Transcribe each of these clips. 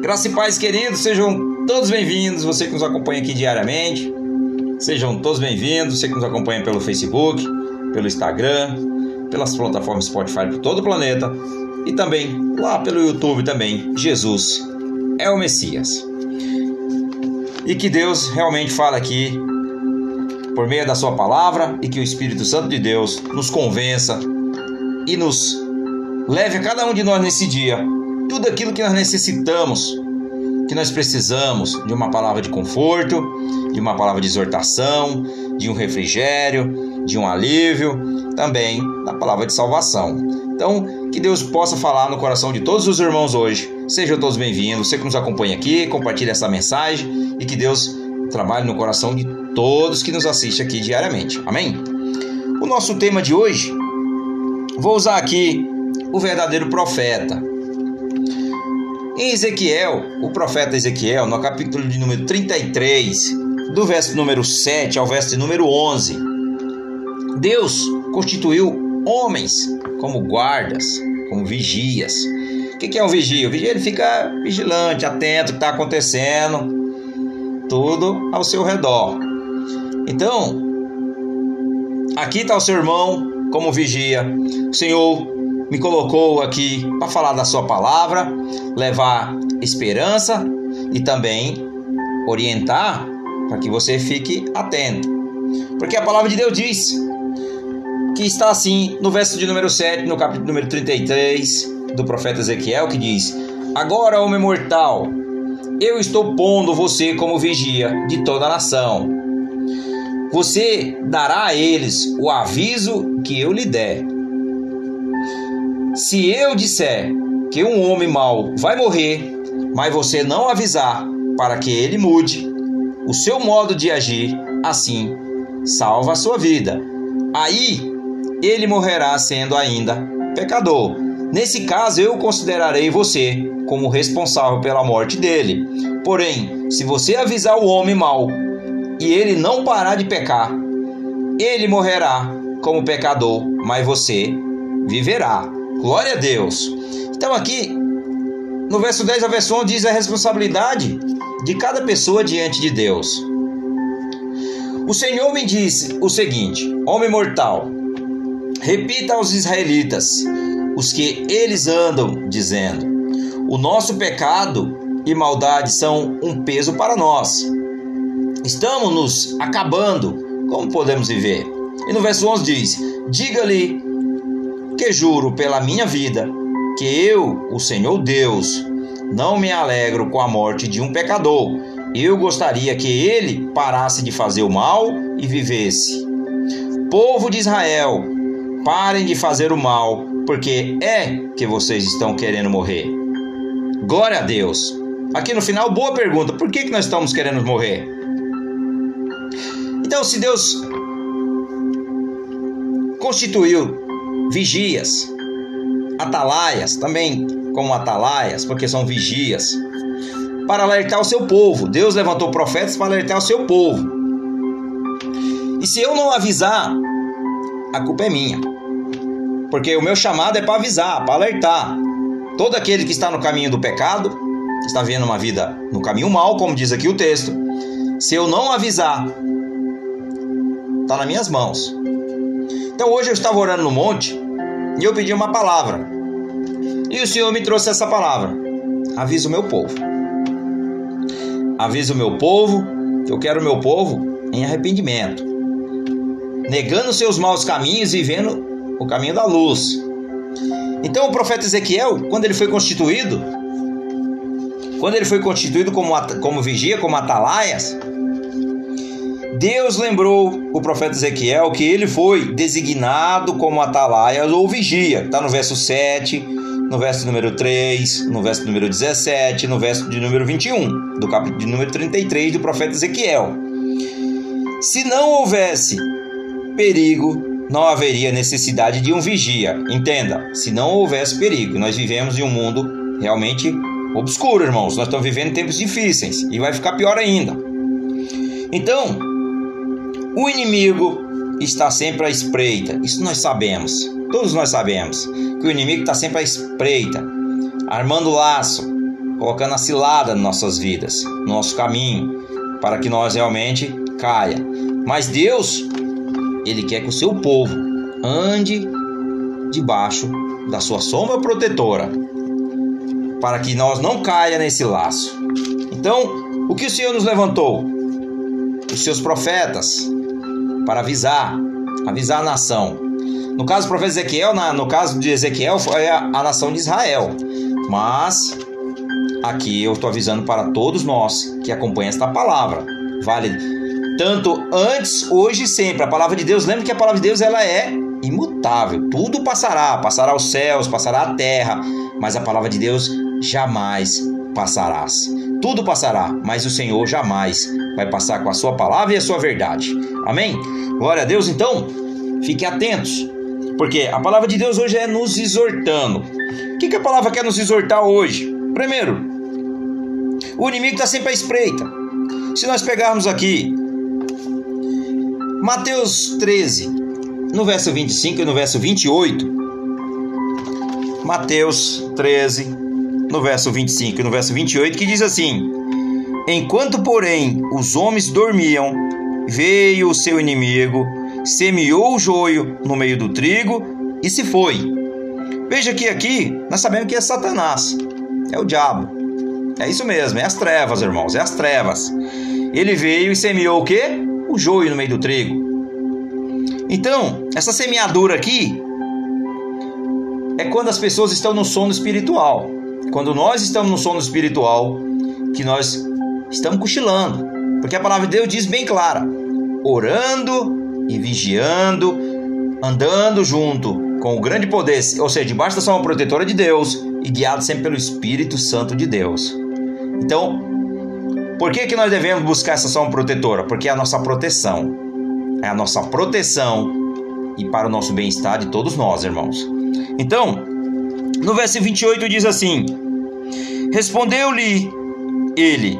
Graça e paz, queridos, sejam todos bem-vindos. Você que nos acompanha aqui diariamente, sejam todos bem-vindos. Você que nos acompanha pelo Facebook, pelo Instagram, pelas plataformas Spotify por todo o planeta e também lá pelo YouTube também. Jesus é o Messias. E que Deus realmente fala aqui por meio da sua palavra e que o Espírito Santo de Deus nos convença e nos leve a cada um de nós nesse dia tudo aquilo que nós necessitamos, que nós precisamos de uma palavra de conforto, de uma palavra de exortação, de um refrigério, de um alívio, também da palavra de salvação. Então, que Deus possa falar no coração de todos os irmãos hoje. Sejam todos bem-vindos. Você que nos acompanha aqui, compartilhe essa mensagem e que Deus trabalhe no coração de todos que nos assistem aqui diariamente. Amém? O nosso tema de hoje, vou usar aqui o verdadeiro profeta. Em Ezequiel, o profeta Ezequiel, no capítulo de número 33, do verso número 7 ao verso número 11, Deus constituiu homens como guardas, como vigias. O que é um vigia? O vigia ele fica vigilante, atento ao que está acontecendo, tudo ao seu redor. Então, aqui está o seu irmão como vigia. Senhor me colocou aqui para falar da sua palavra, levar esperança e também orientar para que você fique atento. Porque a palavra de Deus diz que está assim no verso de número 7, no capítulo número 33 do profeta Ezequiel, que diz: Agora, homem mortal, eu estou pondo você como vigia de toda a nação. Você dará a eles o aviso que eu lhe der se eu disser que um homem mau vai morrer, mas você não avisar para que ele mude o seu modo de agir, assim salva a sua vida. Aí ele morrerá sendo ainda pecador. Nesse caso, eu considerarei você como responsável pela morte dele. Porém, se você avisar o homem mau e ele não parar de pecar, ele morrerá como pecador, mas você viverá. Glória a Deus. Então aqui no verso 10 ao verso 11 diz a responsabilidade de cada pessoa diante de Deus. O Senhor me disse o seguinte: Homem mortal, repita aos israelitas os que eles andam dizendo: O nosso pecado e maldade são um peso para nós. Estamos nos acabando. Como podemos viver? E no verso 11 diz: Diga-lhe que juro pela minha vida que eu, o Senhor Deus, não me alegro com a morte de um pecador. Eu gostaria que ele parasse de fazer o mal e vivesse. Povo de Israel, parem de fazer o mal, porque é que vocês estão querendo morrer. Glória a Deus. Aqui no final, boa pergunta: por que, que nós estamos querendo morrer? Então, se Deus constituiu vigias, atalaias, também como atalaias, porque são vigias, para alertar o seu povo. Deus levantou profetas para alertar o seu povo. E se eu não avisar, a culpa é minha. Porque o meu chamado é para avisar, para alertar. Todo aquele que está no caminho do pecado, está vivendo uma vida no caminho mal, como diz aqui o texto. Se eu não avisar, está nas minhas mãos. Então hoje eu estava orando no monte e eu pedi uma palavra. E o Senhor me trouxe essa palavra. Avisa o meu povo. Avisa o meu povo que eu quero o meu povo em arrependimento. Negando seus maus caminhos e vivendo o caminho da luz. Então o profeta Ezequiel, quando ele foi constituído, quando ele foi constituído como, como vigia, como atalaias, Deus lembrou o profeta Ezequiel que ele foi designado como atalaia ou vigia. Está no verso 7, no verso número 3, no verso número 17, no verso de número 21, do capítulo de número 33 do profeta Ezequiel. Se não houvesse perigo, não haveria necessidade de um vigia. Entenda, se não houvesse perigo, nós vivemos em um mundo realmente obscuro, irmãos. Nós estamos vivendo tempos difíceis e vai ficar pior ainda. Então, o inimigo está sempre à espreita. Isso nós sabemos. Todos nós sabemos que o inimigo está sempre à espreita, armando laço colocando a cilada nas nossas vidas, no nosso caminho, para que nós realmente caia. Mas Deus, ele quer que o seu povo ande debaixo da sua sombra protetora, para que nós não caia nesse laço. Então, o que o Senhor nos levantou? Os seus profetas para avisar, avisar a nação. No caso do profeta Ezequiel, no caso de Ezequiel, foi a, a nação de Israel. Mas aqui eu estou avisando para todos nós que acompanham esta palavra. Vale tanto antes, hoje e sempre. A palavra de Deus, lembre que a palavra de Deus ela é imutável. Tudo passará, passará os céus, passará a terra, mas a palavra de Deus jamais passarás. Tudo passará, mas o Senhor jamais vai passar com a sua palavra e a sua verdade. Amém? Glória a Deus, então, fiquem atentos, porque a palavra de Deus hoje é nos exortando. O que, que a palavra quer nos exortar hoje? Primeiro, o inimigo está sempre à espreita. Se nós pegarmos aqui Mateus 13, no verso 25 e no verso 28, Mateus 13, no verso 25 e no verso 28, que diz assim: Enquanto, porém, os homens dormiam, veio o seu inimigo, semeou o joio no meio do trigo e se foi. Veja que aqui nós sabemos que é Satanás, é o diabo. É isso mesmo, é as trevas, irmãos, é as trevas. Ele veio e semeou o quê? O joio no meio do trigo. Então, essa semeadura aqui é quando as pessoas estão no sono espiritual. Quando nós estamos no sono espiritual, que nós estamos cochilando. Porque a palavra de Deus diz bem clara: orando e vigiando, andando junto com o grande poder, ou seja, debaixo da sombra protetora de Deus e guiado sempre pelo Espírito Santo de Deus. Então, por que, que nós devemos buscar essa sombra protetora? Porque é a nossa proteção. É a nossa proteção e para o nosso bem-estar de todos nós, irmãos. Então, no verso 28 diz assim: Respondeu-lhe ele: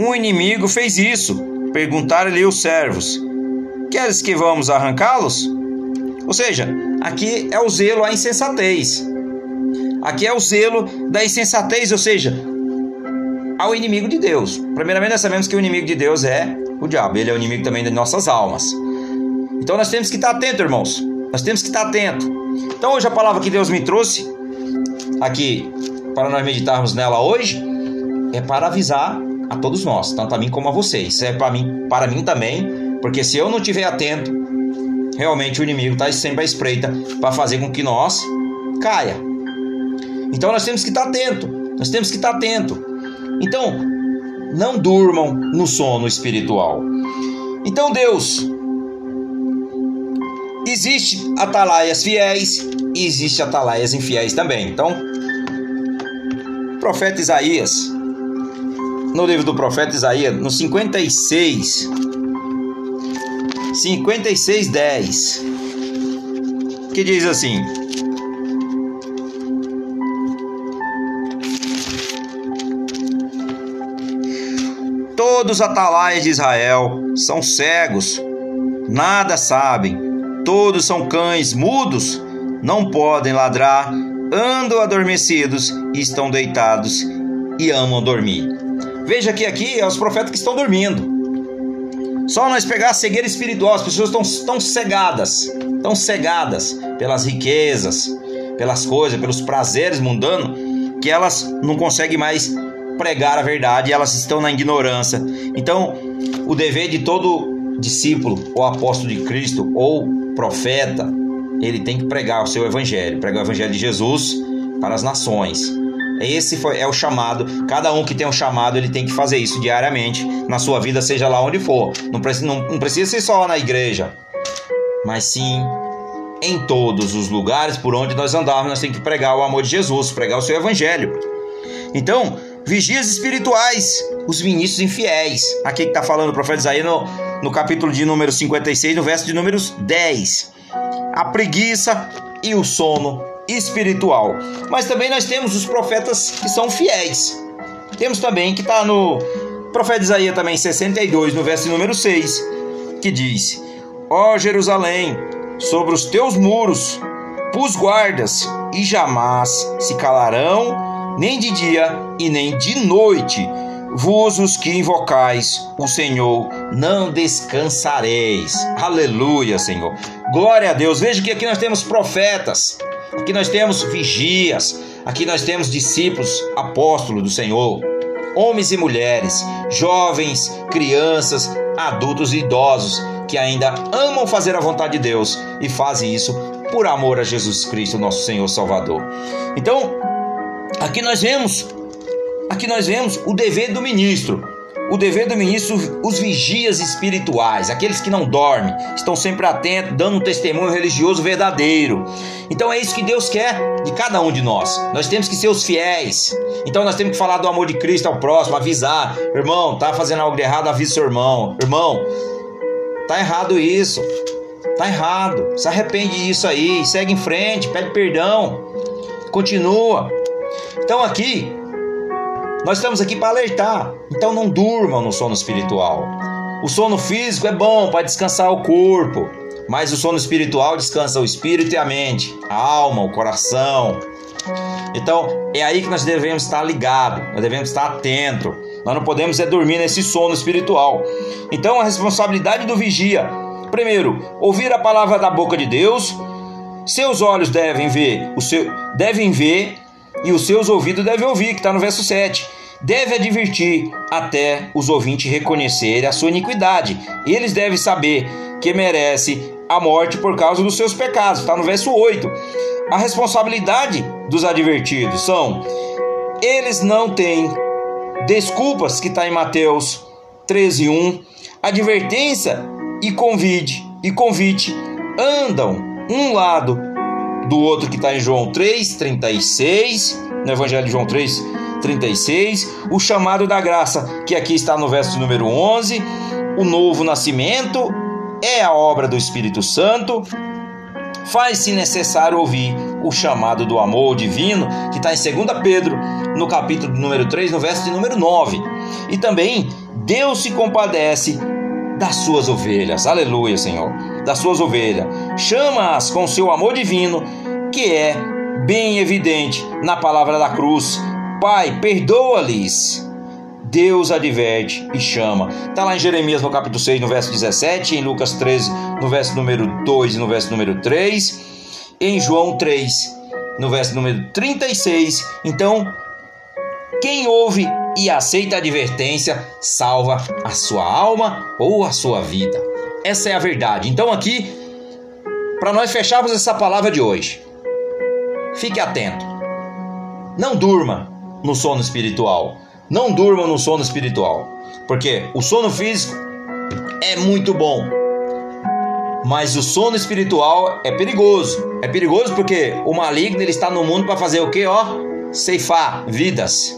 Um inimigo fez isso. Perguntaram-lhe os servos: Queres que vamos arrancá-los? Ou seja, aqui é o zelo à insensatez. Aqui é o zelo da insensatez, ou seja, ao inimigo de Deus. Primeiramente, nós sabemos que o inimigo de Deus é o diabo, ele é o inimigo também de nossas almas. Então nós temos que estar atento, irmãos. Nós temos que estar atento. Então hoje a palavra que Deus me trouxe aqui para nós meditarmos nela hoje é para avisar a todos nós, tanto a mim como a vocês. É para mim, para mim também, porque se eu não estiver atento, realmente o inimigo está sempre à espreita para fazer com que nós caia. Então nós temos que estar atento. Nós temos que estar atento. Então, não durmam no sono espiritual. Então Deus existe atalaias fiéis e existe atalaias infiéis também. Então, profeta Isaías, no livro do profeta Isaías, no 56, 56, 10, que diz assim: Todos os atalaias de Israel são cegos, nada sabem, todos são cães mudos, não podem ladrar, andam adormecidos estão deitados e amam dormir. Veja que aqui é os profetas que estão dormindo. Só nós pegar a cegueira espiritual, as pessoas estão tão cegadas, tão cegadas pelas riquezas, pelas coisas, pelos prazeres mundanos, que elas não conseguem mais pregar a verdade, elas estão na ignorância. Então, o dever de todo discípulo ou apóstolo de Cristo ou profeta, ele tem que pregar o seu evangelho, pregar o evangelho de Jesus para as nações. Esse foi, é o chamado. Cada um que tem um chamado, ele tem que fazer isso diariamente na sua vida, seja lá onde for. Não precisa, não, não precisa ser só na igreja, mas sim em todos os lugares por onde nós andarmos, nós temos que pregar o amor de Jesus, pregar o seu evangelho. Então, vigias espirituais, os ministros infiéis. Aqui que está falando o profeta Isaías no, no capítulo de número 56, no verso de números 10. A preguiça e o sono espiritual. Mas também nós temos os profetas que são fiéis. Temos também que está no profeta Isaías também 62, no verso número 6, que diz: Ó Jerusalém, sobre os teus muros pus guardas, e jamais se calarão, nem de dia e nem de noite. Vós os que invocais o Senhor, não descansareis. Aleluia, Senhor. Glória a Deus. Veja que aqui nós temos profetas, aqui nós temos vigias, aqui nós temos discípulos, apóstolos do Senhor, homens e mulheres, jovens, crianças, adultos e idosos que ainda amam fazer a vontade de Deus e fazem isso por amor a Jesus Cristo, nosso Senhor Salvador. Então, aqui nós vemos, aqui nós vemos o dever do ministro. O dever do ministro, os vigias espirituais, aqueles que não dormem, estão sempre atentos, dando um testemunho religioso verdadeiro. Então é isso que Deus quer de cada um de nós. Nós temos que ser os fiéis. Então nós temos que falar do amor de Cristo ao próximo, avisar, irmão, tá fazendo algo de errado, avisa seu irmão. Irmão, tá errado isso. Tá errado. Se arrepende disso aí, segue em frente, pede perdão. Continua. Então aqui nós estamos aqui para alertar. Então não durmam no sono espiritual. O sono físico é bom para descansar o corpo, mas o sono espiritual descansa o espírito e a mente, a alma, o coração. Então é aí que nós devemos estar ligados, nós devemos estar atentos. Nós não podemos é dormir nesse sono espiritual. Então a responsabilidade do vigia Primeiro, ouvir a palavra da boca de Deus. Seus olhos devem ver, o seu, devem ver e os seus ouvidos devem ouvir, que está no verso 7. Deve advertir até os ouvintes reconhecerem a sua iniquidade. Eles devem saber que merece a morte por causa dos seus pecados, está no verso 8. A responsabilidade dos advertidos são: eles não têm desculpas, que está em Mateus 13, 1. Advertência e convide e convite andam um lado do outro que está em João 3:36, no Evangelho de João 3:36, o chamado da graça, que aqui está no verso número 11, o novo nascimento é a obra do Espírito Santo. Faz-se necessário ouvir o chamado do amor divino, que está em 2 Pedro, no capítulo número 3, no verso de número 9. E também Deus se compadece das suas ovelhas. Aleluia, Senhor. Das suas ovelhas. Chama-as com seu amor divino, que é bem evidente na palavra da cruz. Pai, perdoa-lhes. Deus adverte e chama. Está lá em Jeremias no capítulo 6, no verso 17, em Lucas 13, no verso número 2 e no verso número 3, em João 3, no verso número 36. Então, quem ouve e aceita a advertência salva a sua alma ou a sua vida. Essa é a verdade. Então, aqui, para nós fecharmos essa palavra de hoje, fique atento. Não durma no sono espiritual. Não durma no sono espiritual. Porque o sono físico é muito bom. Mas o sono espiritual é perigoso. É perigoso porque o maligno ele está no mundo para fazer o quê? Ó, ceifar vidas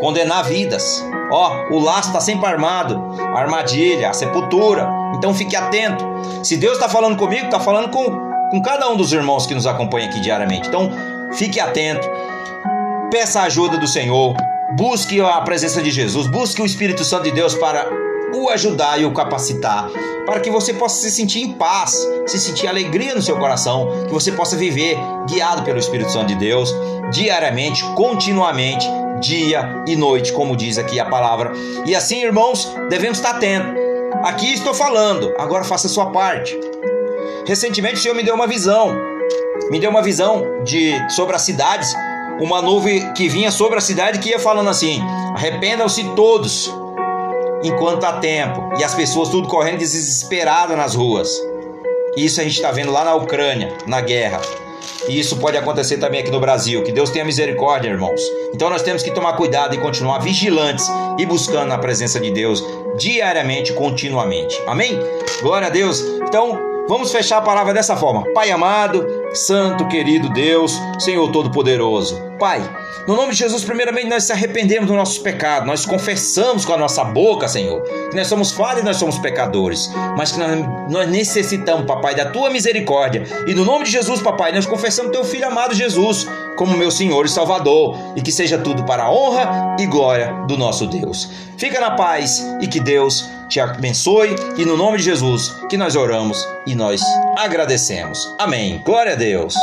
condenar vidas. Ó, o laço está sempre armado, a armadilha, a sepultura. Então fique atento. Se Deus está falando comigo, está falando com, com cada um dos irmãos que nos acompanha aqui diariamente. Então fique atento. Peça a ajuda do Senhor. Busque a presença de Jesus. Busque o Espírito Santo de Deus para o ajudar e o capacitar, para que você possa se sentir em paz, se sentir alegria no seu coração, que você possa viver guiado pelo Espírito Santo de Deus diariamente, continuamente, dia e noite, como diz aqui a palavra. E assim, irmãos, devemos estar atentos. Aqui estou falando, agora faça a sua parte. Recentemente o Senhor me deu uma visão. Me deu uma visão de sobre as cidades, uma nuvem que vinha sobre a cidade que ia falando assim: arrependam-se todos enquanto há tempo. E as pessoas tudo correndo desesperadas nas ruas. Isso a gente está vendo lá na Ucrânia, na guerra. E isso pode acontecer também aqui no Brasil. Que Deus tenha misericórdia, irmãos. Então nós temos que tomar cuidado e continuar vigilantes e buscando a presença de Deus diariamente, continuamente. Amém? Glória a Deus. Então, vamos fechar a palavra dessa forma. Pai amado, santo, querido Deus, Senhor Todo-Poderoso. Pai, no nome de Jesus, primeiramente nós se arrependemos dos nossos pecados, nós confessamos com a nossa boca, Senhor, que nós somos falhos e nós somos pecadores, mas que nós, nós necessitamos, Papai, da tua misericórdia. E no nome de Jesus, Papai, nós confessamos teu Filho amado Jesus como meu Senhor e Salvador, e que seja tudo para a honra e glória do nosso Deus. Fica na paz e que Deus te abençoe, e no nome de Jesus que nós oramos e nós agradecemos. Amém. Glória a Deus.